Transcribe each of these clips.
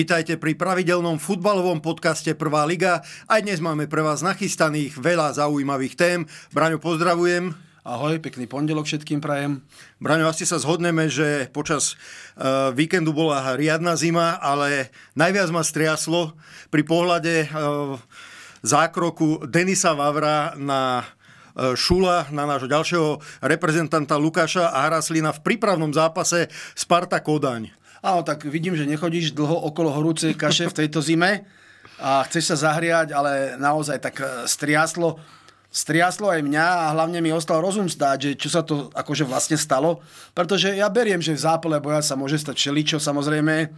Vítajte pri pravidelnom futbalovom podcaste Prvá liga. Aj dnes máme pre vás nachystaných veľa zaujímavých tém. Braňo, pozdravujem. Ahoj, pekný pondelok všetkým prajem. Braňo, asi sa zhodneme, že počas uh, víkendu bola riadna zima, ale najviac ma striaslo pri pohľade uh, zákroku Denisa Vavra na uh, Šula, na nášho ďalšieho reprezentanta Lukáša a Haraslina v prípravnom zápase Sparta Kodaň. Áno, tak vidím, že nechodíš dlho okolo horúcej kaše v tejto zime a chceš sa zahriať, ale naozaj tak e, striaslo, striaslo aj mňa a hlavne mi ostal rozum stáť, že čo sa to akože vlastne stalo, pretože ja beriem, že v zápole boja sa môže stať všeličo, samozrejme.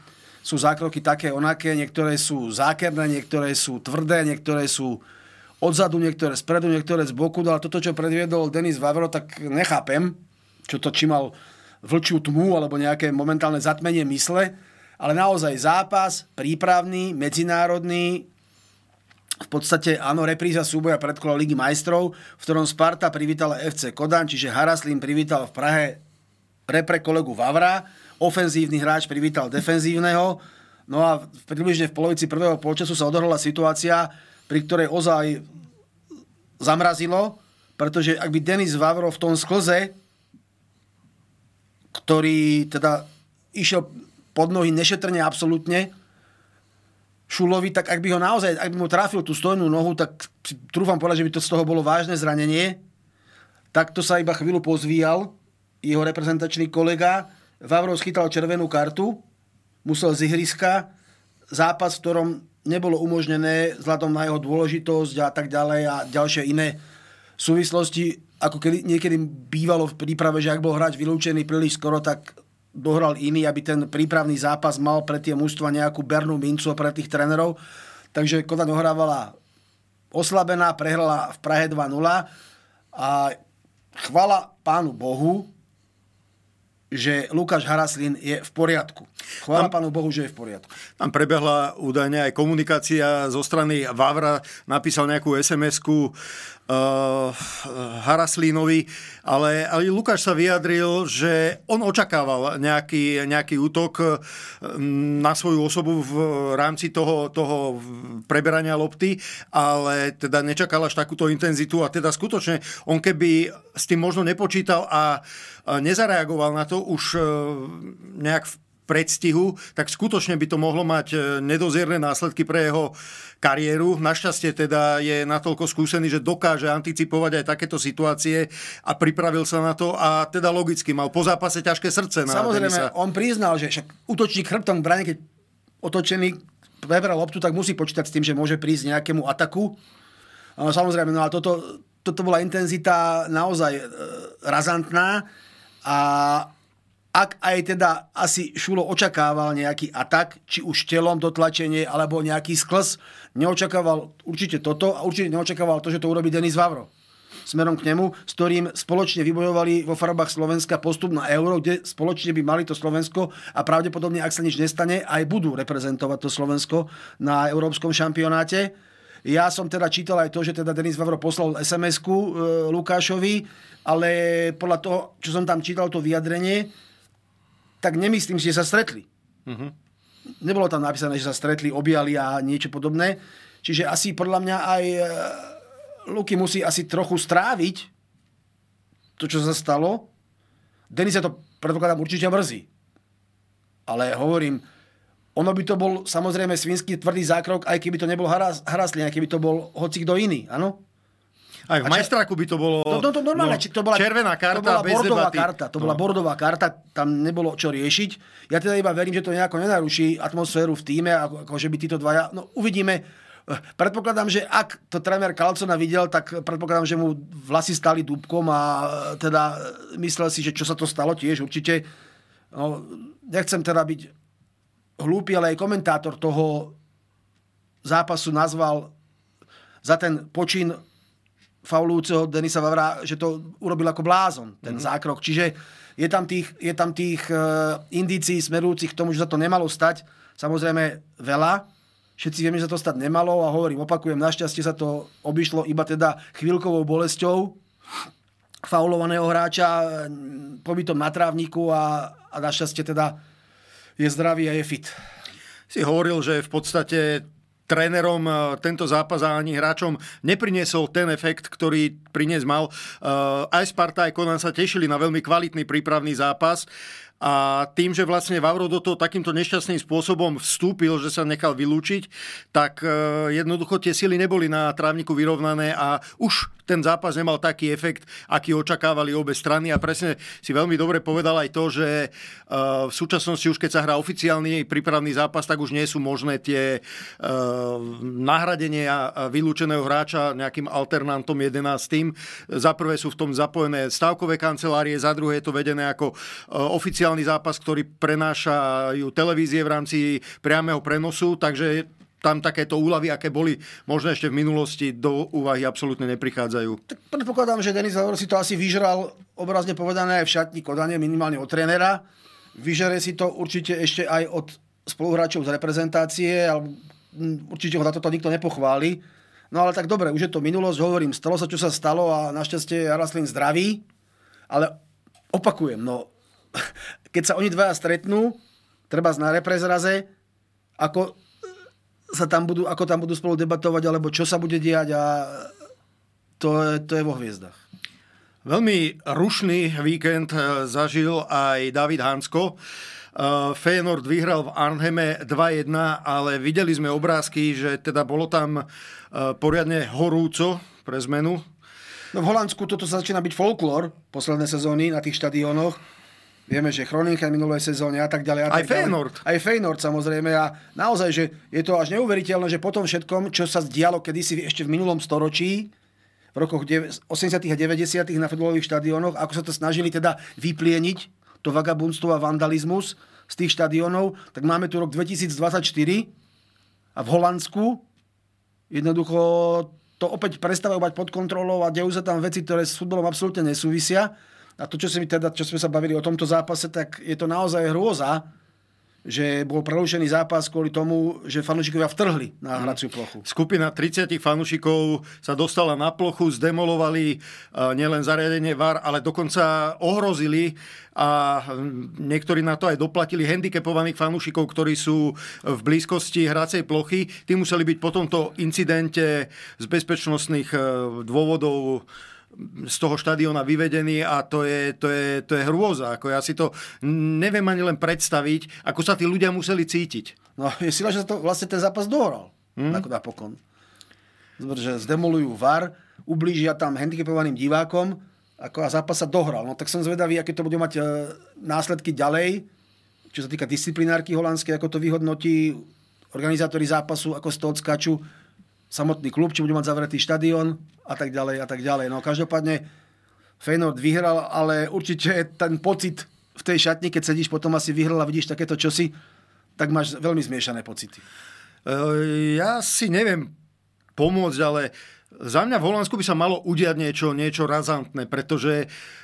Sú zákroky také onaké, niektoré sú zákerné, niektoré sú tvrdé, niektoré sú odzadu, niektoré spredu, niektoré z boku, ale toto, čo predviedol Denis Vavro, tak nechápem, čo to, či mal vlčiu tmu alebo nejaké momentálne zatmenie mysle, ale naozaj zápas, prípravný, medzinárodný, v podstate áno, repríza súboja predkola Ligy majstrov, v ktorom Sparta privítala FC Kodan, čiže Haraslín privítal v Prahe repre kolegu Vavra, ofenzívny hráč privítal defenzívneho, no a približne v polovici prvého polčasu sa odohrala situácia, pri ktorej ozaj zamrazilo, pretože ak by Denis Vavro v tom sklze ktorý teda išiel pod nohy nešetrne absolútne Šulovi, tak ak by ho naozaj, ak by mu trafil tú stojnú nohu, tak trúfam povedať, že by to z toho bolo vážne zranenie. Takto sa iba chvíľu pozvíjal jeho reprezentačný kolega. Vavrov schytal červenú kartu, musel z ihriska. Zápas, v ktorom nebolo umožnené vzhľadom na jeho dôležitosť a tak ďalej a ďalšie iné súvislosti ako kedy, niekedy bývalo v príprave, že ak bol hráč vylúčený príliš skoro, tak dohral iný, aby ten prípravný zápas mal pre tie mužstva nejakú bernú mincu pre tých trénerov. Takže Kodaň ohrávala oslabená, prehrala v Prahe 2-0 a chvala pánu Bohu, že Lukáš Haraslin je v poriadku. Chvála pánu Bohu, že je v poriadku. Tam prebehla údajne aj komunikácia zo strany Vavra, napísal nejakú SMS-ku uh, Haraslínovi, ale, ale Lukáš sa vyjadril, že on očakával nejaký, nejaký útok uh, na svoju osobu v rámci toho, toho preberania lopty, ale teda nečakal až takúto intenzitu a teda skutočne on keby s tým možno nepočítal a nezareagoval na to už uh, nejak v predstihu, tak skutočne by to mohlo mať e, nedozierne následky pre jeho kariéru. Našťastie teda je natoľko skúsený, že dokáže anticipovať aj takéto situácie a pripravil sa na to a teda logicky mal po zápase ťažké srdce. Na Samozrejme, tenisa. on priznal, že však útočník chrbtom bráne, keď otočený prebral loptu, tak musí počítať s tým, že môže prísť nejakému ataku. Samozrejme, no a toto, toto bola intenzita naozaj e, razantná a ak aj teda asi Šulo očakával nejaký atak, či už telom dotlačenie, alebo nejaký sklz, neočakával určite toto a určite neočakával to, že to urobí Denis Vavro smerom k nemu, s ktorým spoločne vybojovali vo farbách Slovenska postup na euro, kde spoločne by mali to Slovensko a pravdepodobne, ak sa nič nestane, aj budú reprezentovať to Slovensko na európskom šampionáte. Ja som teda čítal aj to, že teda Denis Vavro poslal SMS-ku e, Lukášovi, ale podľa toho, čo som tam čítal, to vyjadrenie, tak nemyslím že sa stretli. Uh-huh. Nebolo tam napísané, že sa stretli, objali a niečo podobné. Čiže asi podľa mňa aj e, Luky musí asi trochu stráviť to, čo sa stalo. Denis sa to predpokladám určite mrzí. Ale hovorím, ono by to bol samozrejme svinský tvrdý zákrok, aj keby to nebol Haraslin, aj keby to bol hoci kto iný, áno? Aj v majstraku by to bolo no, no, to normálne, no, to bola, červená karta to bola bez bordová debaty. karta. To no. bola bordová karta, tam nebolo čo riešiť. Ja teda iba verím, že to nejako nenaruší atmosféru v týme, ako, ako že by títo dvaja... No uvidíme. Predpokladám, že ak to tréner Kalcona videl, tak predpokladám, že mu vlasy stali dúbkom a teda myslel si, že čo sa to stalo tiež určite No, nechcem teda byť hlúpy, ale aj komentátor toho zápasu nazval za ten počin faulujúceho Denisa Vavra, že to urobil ako blázon, ten mm-hmm. zákrok. Čiže je tam tých, je tam tých uh, indícií smerujúcich k tomu, že sa to nemalo stať. Samozrejme veľa. Všetci vieme, že sa to stať nemalo a hovorím, opakujem, našťastie sa to obišlo iba teda chvíľkovou bolesťou faulovaného hráča pobytom na trávniku a, a našťastie teda je zdravý a je fit. Si hovoril, že v podstate trénerom e, tento zápas a ani hráčom nepriniesol ten efekt, ktorý priniesť mal. E, aj Sparta, aj Konan sa tešili na veľmi kvalitný prípravný zápas. A tým, že vlastne Vavro do toho takýmto nešťastným spôsobom vstúpil, že sa nechal vylúčiť, tak e, jednoducho tie sily neboli na trávniku vyrovnané a už ten zápas nemal taký efekt, aký očakávali obe strany a presne si veľmi dobre povedal aj to, že eh, v súčasnosti už keď sa hrá oficiálny prípravný zápas, tak už nie sú možné tie eh, nahradenia vylúčeného hráča nejakým alternantom 11. Za prvé sú v tom zapojené stavkové kancelárie, za druhé je to vedené ako eh, oficiálny zápas, ktorý prenášajú televízie v rámci priamého prenosu, takže tam takéto úlavy, aké boli možno ešte v minulosti, do úvahy absolútne neprichádzajú. Tak predpokladám, že Denis Valor si to asi vyžral, obrazne povedané, aj v šatni Kodane, minimálne od trénera. Vyžere si to určite ešte aj od spoluhráčov z reprezentácie, ale určite ho na toto nikto nepochváli. No ale tak dobre, už je to minulosť, hovorím, stalo sa, čo sa stalo a našťastie Jaraslín zdravý, ale opakujem, no, keď sa oni dvaja stretnú, treba na reprezraze, ako sa tam budú, ako tam budú spolu debatovať, alebo čo sa bude diať a to, je, to je vo hviezdach. Veľmi rušný víkend eh, zažil aj David Hansko. Eh, Feyenoord vyhral v Arnheme 2-1, ale videli sme obrázky, že teda bolo tam eh, poriadne horúco pre zmenu. No v Holandsku toto začína byť folklór posledné sezóny na tých štadiónoch Vieme, že Chroninka minulej sezóne a tak ďalej. A aj Feyenoord. Aj Feyenoord samozrejme. A naozaj, že je to až neuveriteľné, že po tom všetkom, čo sa dialo kedysi ešte v minulom storočí, v rokoch 80. a 90. na futbalových štadiónoch, ako sa to snažili teda vyplieniť, to vagabundstvo a vandalizmus z tých štadiónov, tak máme tu rok 2024 a v Holandsku jednoducho to opäť prestávajú mať pod kontrolou a dejú sa tam veci, ktoré s futbolom absolútne nesúvisia. A to, čo, si teda, čo sme sa bavili o tomto zápase, tak je to naozaj hrôza, že bol prerušený zápas kvôli tomu, že fanúšikovia vtrhli na mhm. hraciu plochu. Skupina 30 fanúšikov sa dostala na plochu, zdemolovali nielen zariadenie VAR, ale dokonca ohrozili a niektorí na to aj doplatili handicapovaných fanúšikov, ktorí sú v blízkosti hracej plochy. Tí museli byť po tomto incidente z bezpečnostných e, dôvodov z toho štadiona vyvedený a to je, to je, to je hrôza. Ako ja si to neviem ani len predstaviť, ako sa tí ľudia museli cítiť. No, je sila, že to vlastne ten zápas dohral. Hmm? napokon. Že zdemolujú VAR, ublížia tam handicapovaným divákom ako a zápas sa dohral. No tak som zvedavý, aké to bude mať e, následky ďalej, čo sa týka disciplinárky holandskej, ako to vyhodnotí organizátori zápasu, ako z toho odskáču samotný klub, či bude mať zavretý štadión a tak ďalej a tak ďalej. No každopádne Feyenoord vyhral, ale určite ten pocit v tej šatni, keď sedíš potom asi vyhral a vidíš takéto čosi, tak máš veľmi zmiešané pocity. E, ja si neviem pomôcť, ale za mňa v Holandsku by sa malo udiať niečo, niečo razantné, pretože uh,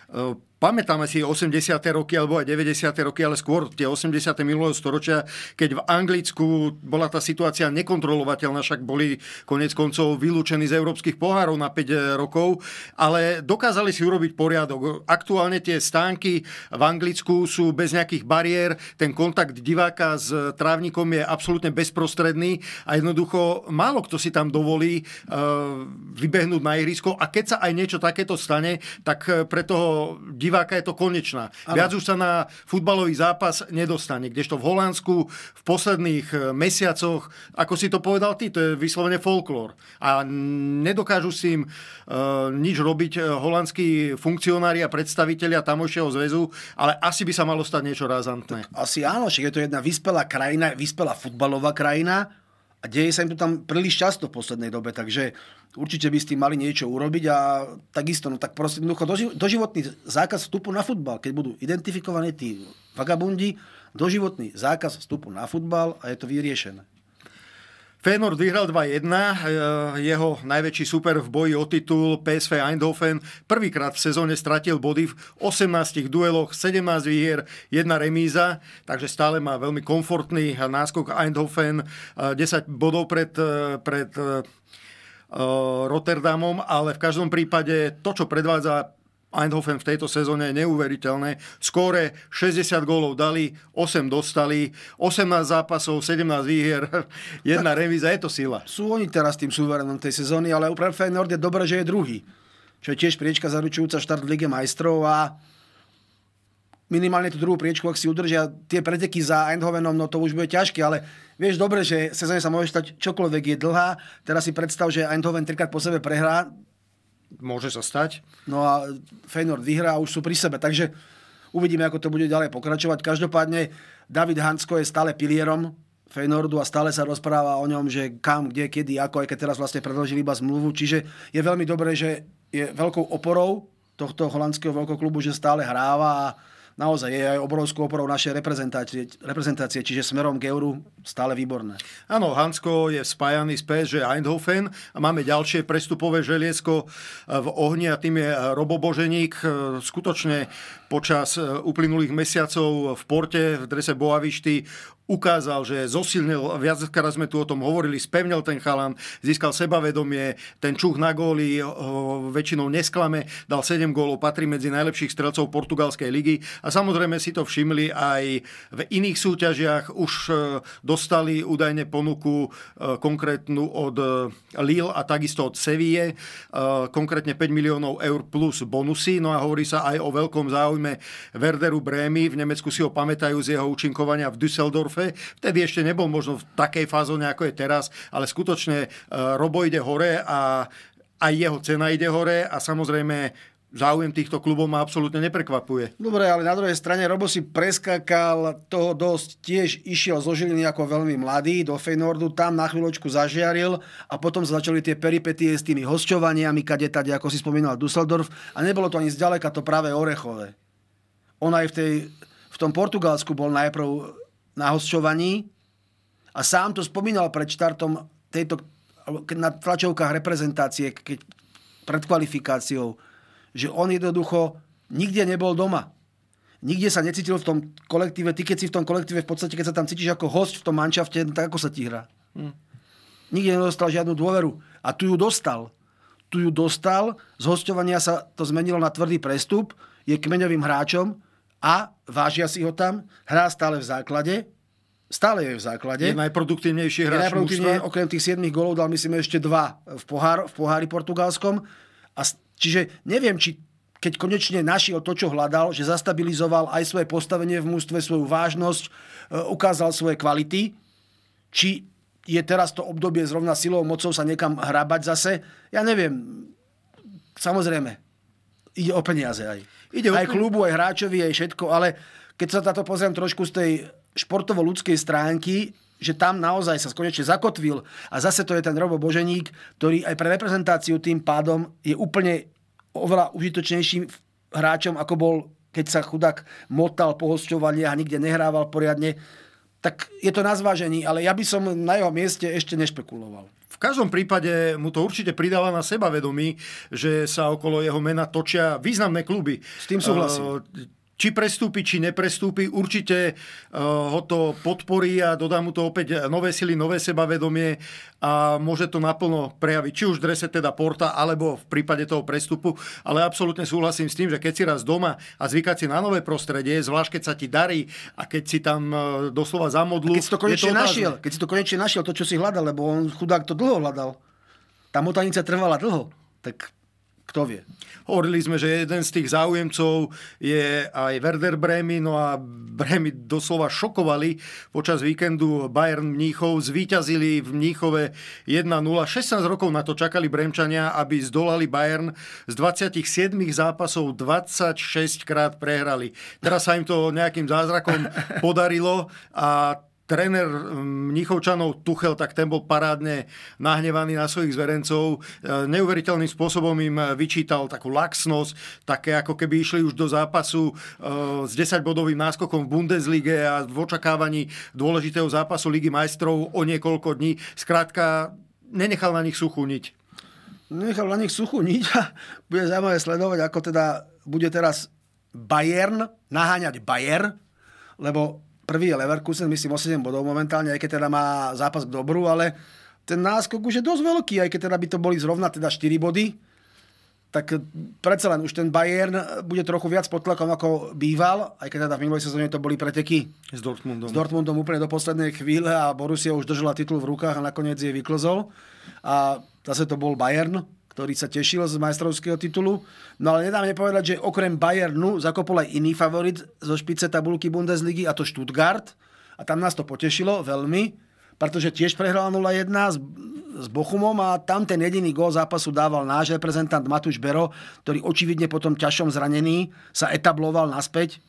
Pamätáme si 80. roky alebo aj 90. roky, ale skôr tie 80. minulého storočia, keď v Anglicku bola tá situácia nekontrolovateľná, však boli konec koncov vylúčení z európskych pohárov na 5 rokov, ale dokázali si urobiť poriadok. Aktuálne tie stánky v Anglicku sú bez nejakých bariér, ten kontakt diváka s trávnikom je absolútne bezprostredný a jednoducho málo kto si tam dovolí uh, vybehnúť na ihrisko a keď sa aj niečo takéto stane, tak pre toho diváka je to konečná. Ano. Viac už sa na futbalový zápas nedostane. Kdežto v Holandsku v posledných e, mesiacoch, ako si to povedal ty, to je vyslovene folklór. A nedokážu s tým uh, nič robiť e, holandskí funkcionári a predstavitelia tamojšieho zväzu, ale asi by sa malo stať niečo razantné. Tak asi áno, že je to jedna vyspelá krajina, vyspelá futbalová krajina A deje sa im to tam príliš často v poslednej dobe, takže určite by s tým mali niečo urobiť a takisto, no tak proste jednoducho doživotný zákaz vstupu na futbal, keď budú identifikovaní tí vagabundi, doživotný zákaz vstupu na futbal a je to vyriešené. Feyenoord vyhral 2-1, eh, jeho najväčší super v boji o titul PSV Eindhoven prvýkrát v sezóne stratil body v 18 dueloch, 17 výhier, jedna remíza, takže stále má veľmi komfortný náskok Eindhoven, 10 eh, bodov pred, eh, pred Rotterdamom, ale v každom prípade to, čo predvádza Eindhoven v tejto sezóne je neuveriteľné. Skóre 60 gólov dali, 8 dostali, 18 zápasov, 17 výhier, jedna revíza, je to sila. Sú oni teraz tým súverenom tej sezóny, ale pre Feyenoord je dobré, že je druhý. Čo je tiež priečka zaručujúca štart v Lige majstrov a minimálne tú druhú priečku, ak si udržia tie preteky za Eindhovenom, no to už bude ťažké, ale vieš dobre, že sezóne sa môže stať čokoľvek je dlhá. Teraz si predstav, že Eindhoven trikrát po sebe prehrá, Môže sa stať. No a Feyenoord vyhrá a už sú pri sebe. Takže uvidíme, ako to bude ďalej pokračovať. Každopádne David Hansko je stále pilierom Feyenoordu a stále sa rozpráva o ňom, že kam, kde, kedy, ako, aj keď teraz vlastne predložili iba zmluvu. Čiže je veľmi dobré, že je veľkou oporou tohto holandského veľkoklubu, že stále hráva a naozaj je aj obrovskou oporou našej reprezentácie, reprezentácie, čiže smerom k euru stále výborné. Áno, Hansko je spájaný s PSG Eindhoven a máme ďalšie prestupové želiesko v ohni a tým je Robo Boženík. Skutočne počas uplynulých mesiacov v Porte v drese Boavišty ukázal, že zosilnil, viackrát sme tu o tom hovorili, spevnil ten chalan, získal sebavedomie, ten čuch na góly väčšinou nesklame, dal 7 gólov, patrí medzi najlepších strelcov portugalskej ligy a samozrejme si to všimli aj v iných súťažiach, už e, dostali údajne ponuku e, konkrétnu od e, Lille a takisto od Seville, konkrétne 5 miliónov eur plus bonusy, no a hovorí sa aj o veľkom záujme Werderu Brémy, v Nemecku si ho pamätajú z jeho účinkovania v Düsseldorfe. Vtedy ešte nebol možno v takej fázone, ako je teraz, ale skutočne e, Robo ide hore a aj jeho cena ide hore a samozrejme záujem týchto klubov ma absolútne neprekvapuje. Dobre, ale na druhej strane Robo si preskakal toho dosť, tiež išiel zo Žiliny ako veľmi mladý do Feynordu, tam na chvíľočku zažiaril a potom začali tie peripetie s tými hosťovaniami, kade tade, ako si spomínal Dusseldorf a nebolo to ani zďaleka to práve orechové. On aj v, tej, v tom Portugalsku bol najprv na hostovaní a sám to spomínal pred štartom tejto, na tlačovkách reprezentácie, keď pred kvalifikáciou, že on jednoducho nikde nebol doma. Nikde sa necítil v tom kolektíve. Ty, keď si v tom kolektíve, v podstate, keď sa tam cítiš ako host v tom manšafte, tak ako sa ti hrá. Hm. Nikde nedostal žiadnu dôveru. A tu ju dostal. Tu ju dostal, z hostovania sa to zmenilo na tvrdý prestup, je kmeňovým hráčom, a vážia si ho tam, hrá stále v základe, stále je v základe. Je najproduktívnejší hráč je najproduktívnejší, okrem tých 7 gólov dal myslím ešte dva v, pohár, v pohári portugalskom. A, čiže neviem, či keď konečne našiel to, čo hľadal, že zastabilizoval aj svoje postavenie v mústve, svoju vážnosť, e, ukázal svoje kvality, či je teraz to obdobie zrovna silou, mocou sa niekam hrábať zase. Ja neviem. Samozrejme, ide o peniaze aj. Ide aj klubu, aj hráčovi, aj všetko, ale keď sa táto pozriem trošku z tej športovo-ľudskej stránky, že tam naozaj sa konečne zakotvil a zase to je ten Robo Boženík, ktorý aj pre reprezentáciu tým pádom je úplne oveľa užitočnejším hráčom, ako bol, keď sa chudák motal po hosťovaní a nikde nehrával poriadne. Tak je to na zvážení, ale ja by som na jeho mieste ešte nešpekuloval. V každom prípade mu to určite pridáva na sebavedomí, že sa okolo jeho mena točia významné kluby. S tým súhlasím. Či prestúpi, či neprestúpi, určite uh, ho to podporí a dodá mu to opäť nové sily, nové sebavedomie a môže to naplno prejaviť, či už v drese teda Porta, alebo v prípade toho prestupu. Ale absolútne súhlasím s tým, že keď si raz doma a zvykať si na nové prostredie, zvlášť keď sa ti darí a keď si tam uh, doslova zamodlu... keď si to konečne to našiel, keď si to konečne našiel, to, čo si hľadal, lebo on chudák to dlho hľadal. Tá motanica trvala dlho. Tak kto vie? Hovorili sme, že jeden z tých záujemcov je aj Werder Bremy, no a Bremy doslova šokovali počas víkendu Bayern Mníchov, zvíťazili v Mníchove 1-0. 16 rokov na to čakali Bremčania, aby zdolali Bayern. Z 27 zápasov 26 krát prehrali. Teraz sa im to nejakým zázrakom podarilo a tréner Mnichovčanov Tuchel, tak ten bol parádne nahnevaný na svojich zverencov. Neuveriteľným spôsobom im vyčítal takú laxnosť, také ako keby išli už do zápasu s 10-bodovým náskokom v Bundeslige a v očakávaní dôležitého zápasu Ligy majstrov o niekoľko dní. Skrátka, nenechal na nich suchú niť. Nechal na nich suchú niť a bude zaujímavé sledovať, ako teda bude teraz Bayern naháňať Bayern, lebo prvý je Leverkusen, myslím 8 bodov momentálne, aj keď teda má zápas k dobru, ale ten náskok už je dosť veľký, aj keď teda by to boli zrovna teda 4 body, tak predsa len už ten Bayern bude trochu viac pod tlakom ako býval, aj keď teda v minulej sezóne to boli preteky s Dortmundom. S Dortmundom úplne do poslednej chvíle a Borussia už držala titul v rukách a nakoniec je vyklzol. A zase to bol Bayern, ktorý sa tešil z majstrovského titulu. No ale nedám nepovedať, že okrem Bayernu zakopol aj iný favorit zo špice tabulky Bundesligy a to Stuttgart. A tam nás to potešilo veľmi, pretože tiež prehral 0-1 s, s Bochumom a tam ten jediný gól zápasu dával náš reprezentant Matúš Bero, ktorý očividne po tom ťažšom zranení sa etabloval naspäť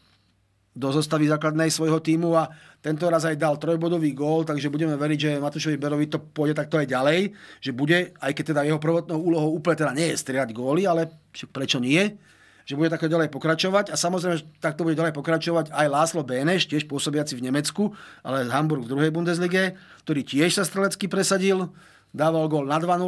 do zostavy základnej svojho týmu a tento raz aj dal trojbodový gól, takže budeme veriť, že Matúšovi Berovi to pôjde takto aj ďalej, že bude, aj keď teda jeho prvotnou úlohou úplne teda nie je strieľať góly, ale prečo nie, že bude takto ďalej pokračovať. A samozrejme takto bude ďalej pokračovať aj Láslo Béneš, tiež pôsobiaci v Nemecku, ale Hamburg v druhej Bundeslige, ktorý tiež sa strelecky presadil, dával gól na 2-0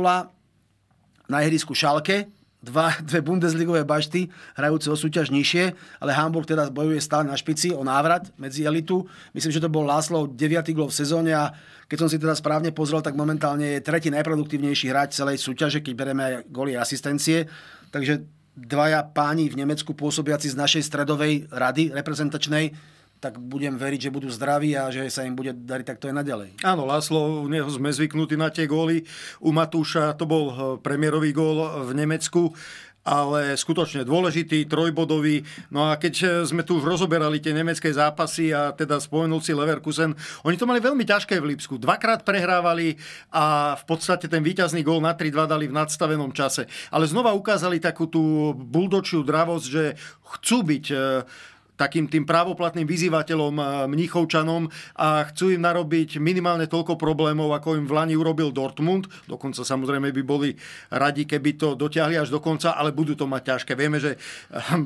na ihrisku Šalke, dva, dve Bundesligové bašty, hrajúce o súťaž nižšie, ale Hamburg teda bojuje stále na špici o návrat medzi elitu. Myslím, že to bol Láslo 9. gol v sezóne a keď som si teda správne pozrel, tak momentálne je tretí najproduktívnejší hráč celej súťaže, keď bereme aj goly asistencie. Takže dvaja páni v Nemecku pôsobiaci z našej stredovej rady reprezentačnej tak budem veriť, že budú zdraví a že sa im bude dariť takto aj naďalej. Áno, Láslo, u neho sme zvyknutí na tie góly. U Matúša to bol eh, premiérový gól v Nemecku ale skutočne dôležitý, trojbodový. No a keď eh, sme tu už rozoberali tie nemecké zápasy a teda spomenul si Leverkusen, oni to mali veľmi ťažké v Lipsku. Dvakrát prehrávali a v podstate ten víťazný gól na 3-2 dali v nadstavenom čase. Ale znova ukázali takú tú buldočiu dravosť, že chcú byť eh, takým tým právoplatným vyzývateľom eh, Mnichovčanom a chcú im narobiť minimálne toľko problémov, ako im v Lani urobil Dortmund. Dokonca samozrejme by boli radi, keby to dotiahli až do konca, ale budú to mať ťažké. Vieme, že eh,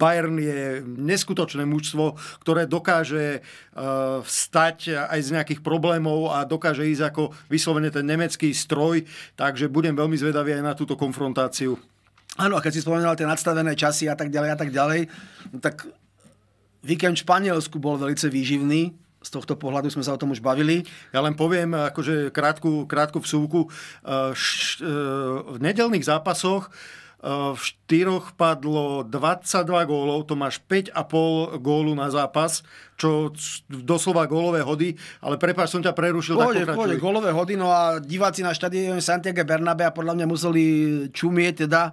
Bayern je neskutočné mužstvo, ktoré dokáže eh, vstať aj z nejakých problémov a dokáže ísť ako vyslovene ten nemecký stroj, takže budem veľmi zvedavý aj na túto konfrontáciu. Áno, a keď si spomenul tie nadstavené časy a tak ďalej a tak ďalej, no tak Víkend v Španielsku bol veľmi výživný, z tohto pohľadu sme sa o tom už bavili. Ja len poviem akože krátku, krátku vsúvku. E, e, v nedelných zápasoch e, v štyroch padlo 22 gólov, to máš 5,5 gólu na zápas, čo doslova gólové hody, ale prepáč, som ťa prerušil. Pôjde, pôjde, gólové hody, no a diváci na štadióne Santiago Bernabé podľa mňa museli čumieť teda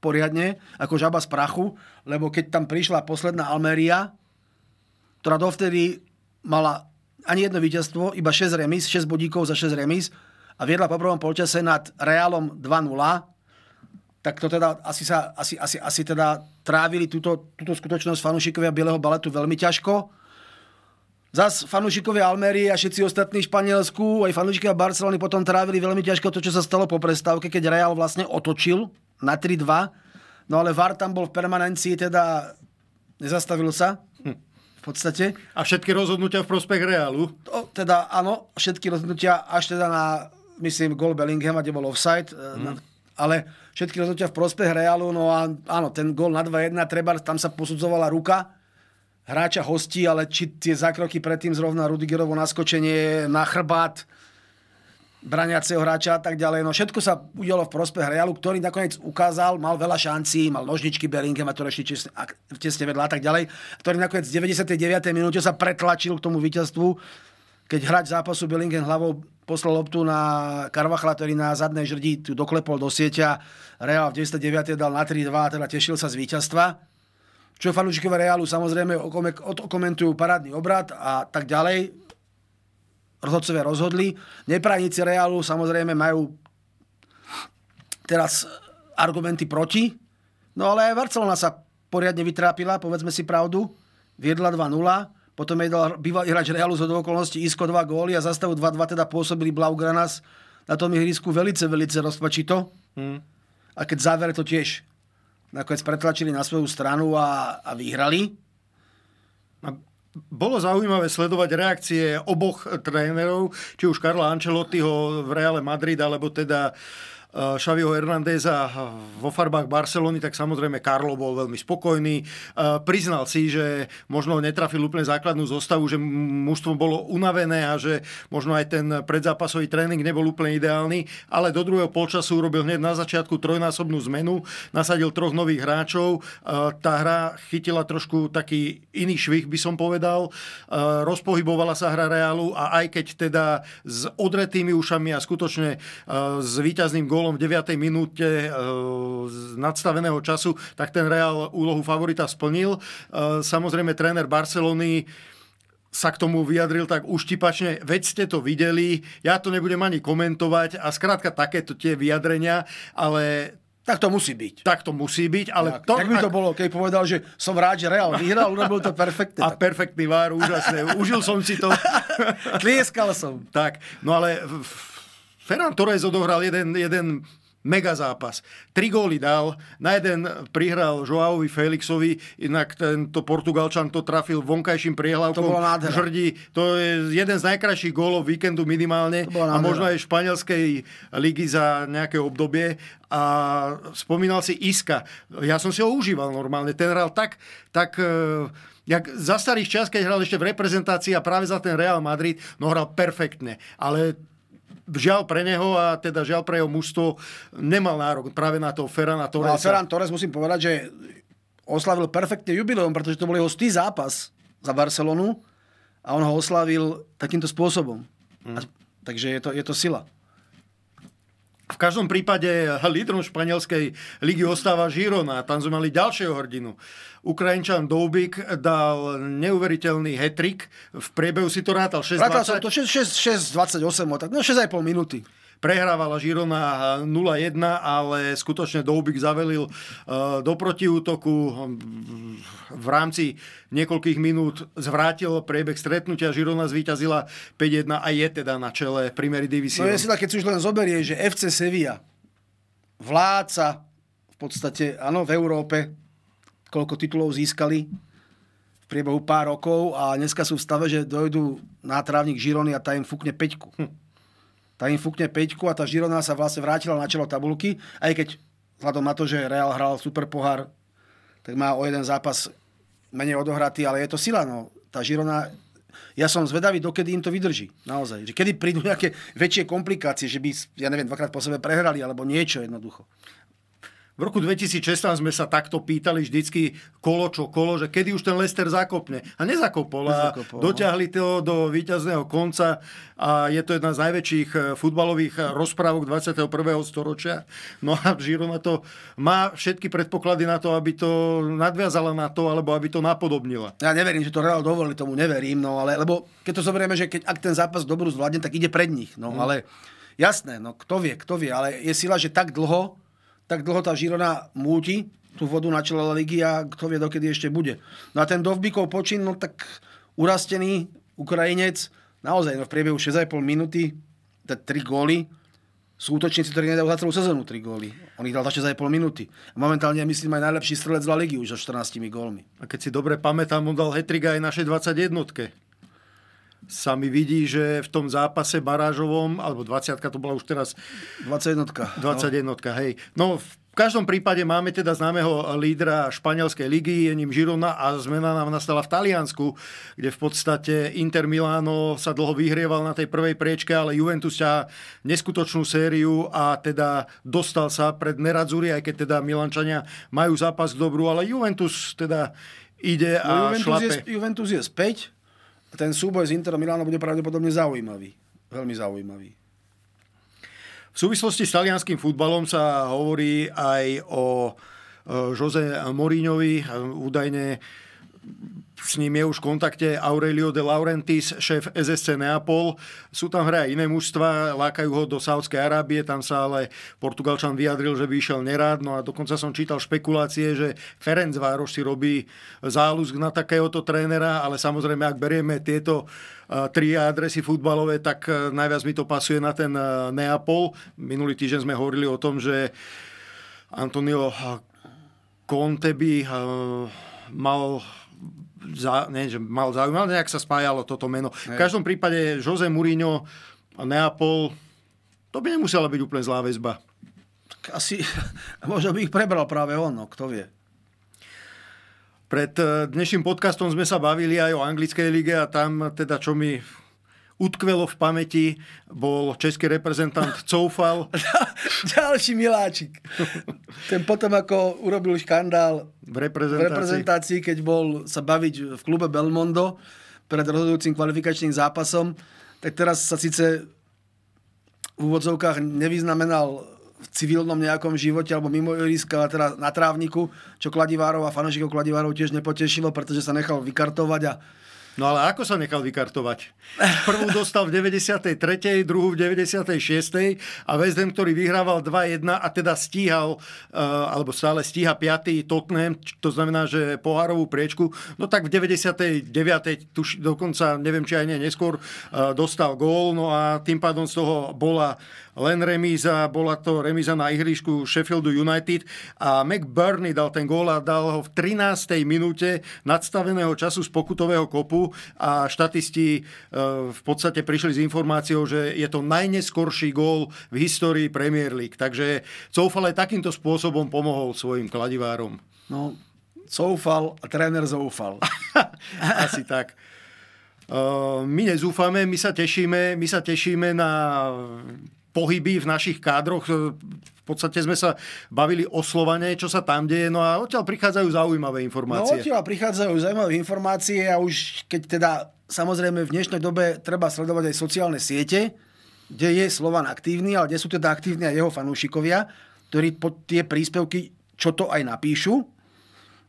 poriadne, ako žaba z prachu, lebo keď tam prišla posledná Almeria, ktorá dovtedy mala ani jedno víťazstvo, iba 6 remis, 6 bodíkov za 6 remis a viedla po prvom polčase nad Realom 2-0, tak to teda asi, sa, asi, asi, asi teda trávili túto, túto skutočnosť fanúšikovia Bieleho baletu veľmi ťažko. Zas fanúšikovia Almerie a všetci ostatní v Španielsku, aj fanúšikovia Barcelony potom trávili veľmi ťažko to, čo sa stalo po prestávke, keď Real vlastne otočil na 3-2. No ale VAR tam bol v permanencii, teda nezastavil sa v podstate. A všetky rozhodnutia v prospech Realu? To, teda áno, všetky rozhodnutia až teda na, myslím, gol Bellinghama, kde bol offside, mm. ale všetky rozhodnutia v prospech Realu, no a áno, ten gol na 2-1, treba, tam sa posudzovala ruka hráča hostí, ale či tie zákroky predtým zrovna Rudigerovo naskočenie na chrbát, braniaceho hráča a tak ďalej. No všetko sa udialo v prospech Realu, ktorý nakoniec ukázal, mal veľa šancí, mal nožničky Bellingham a to tesne, tesne vedľa a tak ďalej, ktorý nakoniec v 99. minúte sa pretlačil k tomu víťazstvu, keď hráč zápasu Bellingham hlavou poslal loptu na Karvachla, ktorý na zadnej žrdi tu doklepol do sieťa. Real v 99. dal na 3-2 a teda tešil sa z víťazstva. Čo fanúšikové Realu samozrejme okomentujú parádny obrad a tak ďalej rozhodcovia rozhodli. Neprajníci Reálu samozrejme majú teraz argumenty proti. No ale aj Barcelona sa poriadne vytrápila, povedzme si pravdu. Viedla 2-0, potom jej dal bývalý hráč Realu z okolností Isko 2 góly a za stavu 2-2 teda pôsobili Blaugranas na tom ihrisku velice, velice rozpačito. Hmm. A keď záver to tiež nakoniec pretlačili na svoju stranu a, a vyhrali. A bolo zaujímavé sledovať reakcie oboch trénerov, či už Karla Ancelottiho v Reále Madrid, alebo teda uh, Xaviho Hernandeza vo farbách Barcelony, tak samozrejme Karlo bol veľmi spokojný. Eh, priznal si, že možno netrafil úplne základnú zostavu, že mužstvo bolo unavené a že možno aj ten predzápasový tréning nebol úplne ideálny, ale do druhého polčasu urobil hneď na začiatku trojnásobnú zmenu, nasadil troch nových hráčov. Eh, tá hra chytila trošku taký iný švih, by som povedal. Rozpohybovala sa hra Reálu a aj keď teda s odretými ušami a skutočne s víťazným gólom gólom v 9. minúte e, z nadstaveného času, tak ten Real úlohu favorita splnil. E, samozrejme, tréner Barcelony sa k tomu vyjadril tak uštipačne, veď ste to videli, ja to nebudem ani komentovať a skrátka takéto tie vyjadrenia, ale tak to musí byť. Tak to musí byť, ale tak, to... Tak by to bolo, keď povedal, že som rád, že Real vyhral, urobil to perfektne. A perfektný vár, úžasné. Užil som si to. Tlieskal som. Tak, no ale Ferran Torres odohral jeden, jeden mega zápas. Tri góly dal, na jeden prihral Joaovi Felixovi, inak tento Portugalčan to trafil vonkajším priehľavkom. To bola Žrdí, to je jeden z najkrajších gólov víkendu minimálne a možno aj španielskej ligy za nejaké obdobie. A spomínal si Iska. Ja som si ho užíval normálne. Ten hral tak, tak e, jak za starých čas, keď hral ešte v reprezentácii a práve za ten Real Madrid, no hral perfektne. Ale žiaľ pre neho a teda žiaľ pre jeho mužstvo nemal nárok práve na to Ferrana Torresa. No Ferran Torres musím povedať, že oslavil perfektne jubileum, pretože to bol jeho stý zápas za Barcelonu a on ho oslavil takýmto spôsobom. Hmm. A, takže je to, je to sila. V každom prípade lídrom španielskej ligy ostáva Žirona. Tam sme mali ďalšieho hrdinu. Ukrajinčan Doubik dal neuveriteľný hetrik. V priebehu si to rátal 6 Rátal som to 6-28, tak no 6,5 minúty. Prehrávala Žirona 0-1, ale skutočne Doubik zavelil e, do protiútoku. V rámci niekoľkých minút zvrátil priebeh stretnutia. Žirona zvíťazila 5-1 a je teda na čele Primary Division. No je si tak, keď si už len zoberie, že FC Sevilla vládca v podstate, áno, v Európe, koľko titulov získali v priebehu pár rokov a dneska sú v stave, že dojdú na trávnik Žirony a tá im fúkne peťku. Hm tá im fúkne peťku a tá Žirona sa vlastne vrátila na čelo tabulky, aj keď vzhľadom na to, že Real hral super pohár, tak má o jeden zápas menej odohratý, ale je to sila. No. Tá Žirona, ja som zvedavý, dokedy im to vydrží. Naozaj. Že kedy prídu nejaké väčšie komplikácie, že by, ja neviem, dvakrát po sebe prehrali, alebo niečo jednoducho. V roku 2016 sme sa takto pýtali vždycky kolo čo kolo, že kedy už ten Lester zakopne. A nezakopol. A nezakopol, no. doťahli to do víťazného konca a je to jedna z najväčších eh, futbalových eh, rozprávok 21. storočia. No a Žirona to má všetky predpoklady na to, aby to nadviazala na to, alebo aby to napodobnila. Ja neverím, že to Real dovolí, tomu neverím, no ale, lebo keď to zoberieme, že keď, ak ten zápas dobrú zvládne, tak ide pred nich. No, hmm. ale jasné, no kto vie, kto vie, ale je sila, že tak dlho tak dlho tá Žirona múti tú vodu na čele ligy a kto vie, dokedy ešte bude. No a ten Dovbikov počin, no tak urastený Ukrajinec, naozaj no v priebehu 6,5 minúty, 3 góly, sú útočníci, ktorí nedajú za celú sezónu 3 góly. On ich dal za 6,5 minúty. Momentálne myslím, aj najlepší strelec La ligy už so 14 gólmi. A keď si dobre pamätám, on dal hetriga aj našej 21 sa mi vidí, že v tom zápase barážovom, alebo 20 to bola už teraz... 21 21 no. hej. No, v každom prípade máme teda známeho lídra španielskej ligy, je ním Žirona a zmena nám nastala v Taliansku, kde v podstate Inter Milano sa dlho vyhrieval na tej prvej priečke, ale Juventus ťa neskutočnú sériu a teda dostal sa pred Nerazzurri, aj keď teda Milančania majú zápas dobrú, ale Juventus teda ide a no, Juventus šlape. Je, Juventus je späť, ten súboj s Interom Milánom bude pravdepodobne zaujímavý. Veľmi zaujímavý. V súvislosti s talianským futbalom sa hovorí aj o e, Jose Mourinhovi. Údajne s ním je už v kontakte Aurelio de Laurentiis, šéf SSC Neapol. Sú tam hre aj iné mužstva, lákajú ho do Saudskej Arábie, tam sa ale Portugalčan vyjadril, že by išiel nerád. No a dokonca som čítal špekulácie, že Ferenc Vároš si robí záľusk na takéhoto trénera, ale samozrejme, ak berieme tieto tri adresy futbalové, tak najviac mi to pasuje na ten Neapol. Minulý týždeň sme hovorili o tom, že Antonio Conte by mal za, nie, že mal zaujímavé, nejak sa spájalo toto meno. V každom prípade Jose Mourinho a Neapol, to by nemusela byť úplne zlá väzba. Asi, možno by ich prebral práve on, no, kto vie. Pred eh, dnešným podcastom sme sa bavili aj o anglickej lige a tam teda, čo mi utkvelo v pamäti, bol český reprezentant Coufal. Ďalší miláčik. Ten potom, ako urobil škandál v reprezentácii. v reprezentácii, keď bol sa baviť v klube Belmondo pred rozhodujúcim kvalifikačným zápasom, tak teraz sa síce v úvodzovkách nevyznamenal v civilnom nejakom živote alebo mimo ihriska, ale teda na trávniku, čo Kladivárov a fanošikov Kladivárov tiež nepotešilo, pretože sa nechal vykartovať a No ale ako sa nechal vykartovať? Prvú dostal v 93., druhú v 96. a West ktorý vyhrával 2-1 a teda stíhal, uh, alebo stále stíha 5. Tottenham, to znamená, že pohárovú priečku, no tak v 99. tuž dokonca, neviem či aj nie, neskôr uh, dostal gól, no a tým pádom z toho bola len remíza, bola to remíza na ihrišku Sheffieldu United a McBurney dal ten gól a dal ho v 13. minúte nadstaveného času z pokutového kopu a štatisti e, v podstate prišli s informáciou, že je to najneskorší gól v histórii Premier League. Takže Coufal aj takýmto spôsobom pomohol svojim kladivárom. No, Coufal a tréner zoufal. Asi tak. E, my nezúfame, my sa tešíme, my sa tešíme na pohyby v našich kádroch. V podstate sme sa bavili o Slovane, čo sa tam deje, no a odtiaľ prichádzajú zaujímavé informácie. No odtiaľ prichádzajú zaujímavé informácie a už keď teda samozrejme v dnešnej dobe treba sledovať aj sociálne siete, kde je Slovan aktívny, ale kde sú teda aktívni aj jeho fanúšikovia, ktorí pod tie príspevky čo to aj napíšu.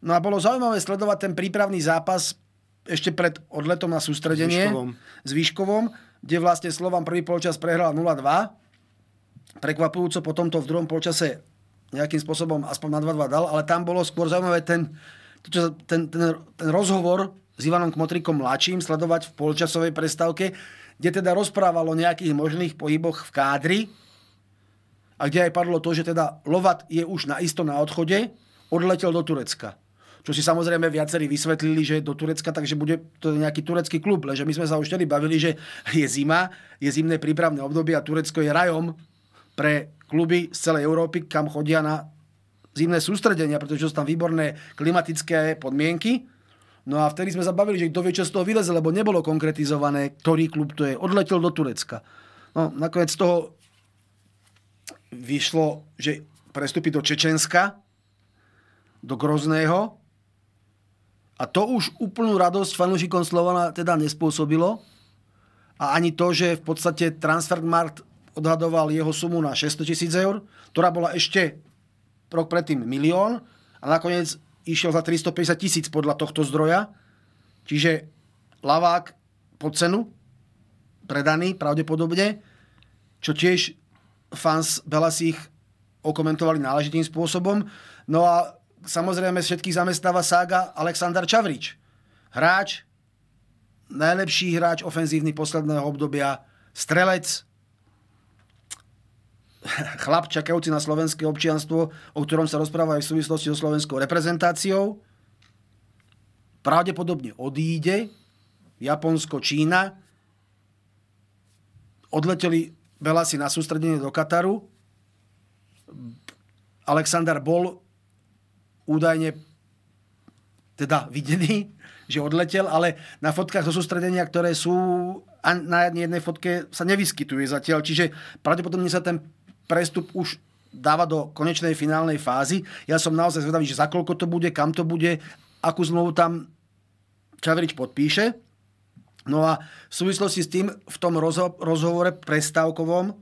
No a bolo zaujímavé sledovať ten prípravný zápas ešte pred odletom na sústredenie s Výškovom, kde vlastne Slovan prvý polčas prehral 0-2 prekvapujúco potom to v druhom polčase nejakým spôsobom aspoň na 2-2 dal, ale tam bolo skôr zaujímavé ten, ten, ten, ten rozhovor s Ivanom Kmotrikom mladším sledovať v polčasovej prestávke, kde teda rozprával o nejakých možných pohyboch v kádri a kde aj padlo to, že teda Lovat je už na isto na odchode, odletel do Turecka. Čo si samozrejme viacerí vysvetlili, že do Turecka, takže bude to nejaký turecký klub. Lenže my sme sa už vtedy bavili, že je zima, je zimné prípravné obdobie a Turecko je rajom pre kluby z celej Európy, kam chodia na zimné sústredenia, pretože sú tam výborné klimatické podmienky. No a vtedy sme zabavili, že kto vie, čo z toho vyleze, lebo nebolo konkretizované, ktorý klub to je. Odletel do Turecka. No, nakoniec z toho vyšlo, že prestúpi do Čečenska, do Grozného. A to už úplnú radosť fanúšikom Slovana teda nespôsobilo. A ani to, že v podstate Transfermarkt odhadoval jeho sumu na 600 tisíc eur, ktorá bola ešte rok predtým milión a nakoniec išiel za 350 tisíc podľa tohto zdroja. Čiže lavák po cenu, predaný pravdepodobne, čo tiež fans Belasich okomentovali náležitým spôsobom. No a samozrejme všetkých zamestnáva sága Aleksandar Čavrič. Hráč, najlepší hráč ofenzívny posledného obdobia, strelec, chlap čakajúci na slovenské občianstvo, o ktorom sa rozpráva aj v súvislosti so slovenskou reprezentáciou, pravdepodobne odíde, Japonsko, Čína, odleteli Belasi na sústredenie do Kataru. Alexander bol údajne teda videný, že odletel, ale na fotkách zo sústredenia, ktoré sú na jednej fotke sa nevyskytuje zatiaľ. Čiže pravdepodobne sa ten prestup už dáva do konečnej finálnej fázy. Ja som naozaj zvedavý, že za koľko to bude, kam to bude, akú zmluvu tam Čavrič podpíše. No a v súvislosti s tým v tom rozho- rozhovore prestávkovom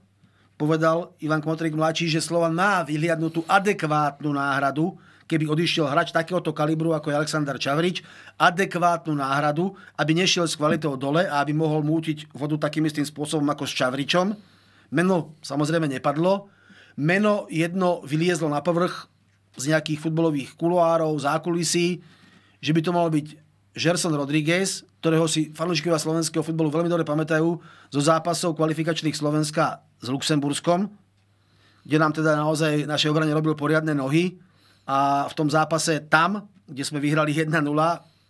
povedal Ivan Kmotrik mladší, že Slovan má vyhliadnutú adekvátnu náhradu, keby odišiel hráč takéhoto kalibru ako je Aleksandar Čavrič, adekvátnu náhradu, aby nešiel s kvalitou dole a aby mohol mútiť vodu takým istým spôsobom ako s Čavričom. Meno samozrejme nepadlo. Meno jedno vyliezlo na povrch z nejakých futbolových kuloárov, zákulisí, že by to malo byť Gerson Rodriguez, ktorého si fanúšikovia slovenského futbolu veľmi dobre pamätajú zo zápasov kvalifikačných Slovenska s Luxemburskom, kde nám teda naozaj naše obrane robil poriadne nohy a v tom zápase tam, kde sme vyhrali 1-0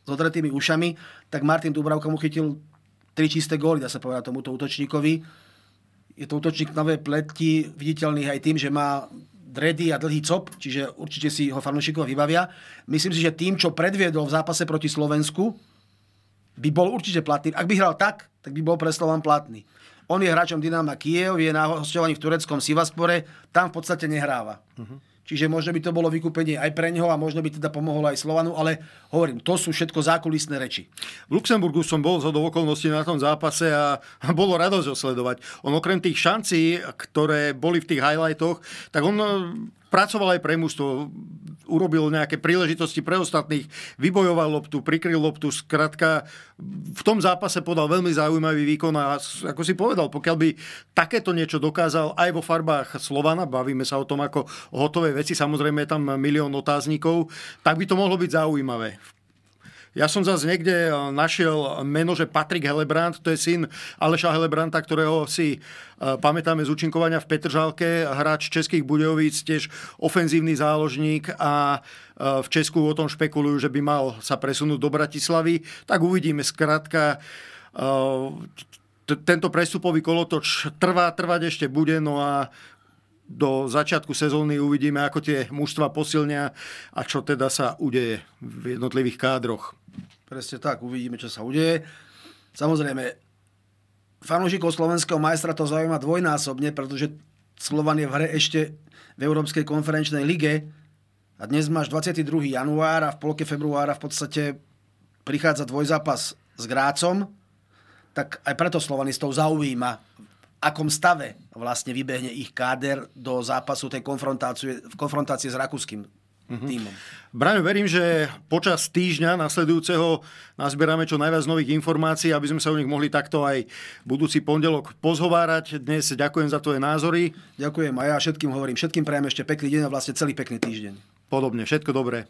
s odretými ušami, tak Martin Dubravka mu chytil tri čisté góly, dá sa povedať tomuto útočníkovi. Je to útočník nové pleti, viditeľný aj tým, že má dredy a dlhý cop, čiže určite si ho fanúšikov vybavia. Myslím si, že tým, čo predviedol v zápase proti Slovensku, by bol určite platný. Ak by hral tak, tak by bol pre Slovan platný. On je hráčom Dynama Kiev, je na hostovaní v tureckom Sivaspore, tam v podstate nehráva. Uh-huh. Čiže možno by to bolo vykúpenie aj pre neho a možno by teda pomohlo aj Slovanu, ale hovorím, to sú všetko zákulisné reči. V Luxemburgu som bol zo okolností na tom zápase a bolo radosť ho sledovať. On okrem tých šancí, ktoré boli v tých highlightoch, tak on pracoval aj pre mužstvo, urobil nejaké príležitosti pre ostatných, vybojoval loptu, prikryl loptu, skratka v tom zápase podal veľmi zaujímavý výkon a ako si povedal, pokiaľ by takéto niečo dokázal aj vo farbách Slovana, bavíme sa o tom ako hotové veci, samozrejme je tam milión otáznikov, tak by to mohlo byť zaujímavé. Ja som zase niekde eh, našiel meno, že Patrik Helebrant, to je syn Aleša Helebranta, ktorého si eh, pamätáme z účinkovania v Petržalke, hráč Českých Budejovíc, tiež ofenzívny záložník a eh, v Česku o tom špekulujú, že by mal sa presunúť do Bratislavy. Tak uvidíme. Skrátka, tento prestupový kolotoč trvá, trvať ešte bude, no a do začiatku sezóny uvidíme, ako tie mužstva posilnia a čo teda sa udeje v jednotlivých kádroch. Presne tak, uvidíme, čo sa udeje. Samozrejme, fanúšikov slovenského majstra to zaujíma dvojnásobne, pretože Slovan je v hre ešte v Európskej konferenčnej lige a dnes máš 22. január a v polke februára v podstate prichádza dvojzápas s Grácom, tak aj preto Slovanistov zaujíma akom stave vlastne vybehne ich káder do zápasu tej konfrontácie, konfrontácie s rakúskym mm-hmm. týmom. Braňo, verím, že počas týždňa nasledujúceho nazbierame čo najviac nových informácií, aby sme sa o nich mohli takto aj budúci pondelok pozhovárať. Dnes ďakujem za tvoje názory. Ďakujem a ja všetkým hovorím, všetkým prajem ešte pekný deň a vlastne celý pekný týždeň. Podobne, všetko dobré.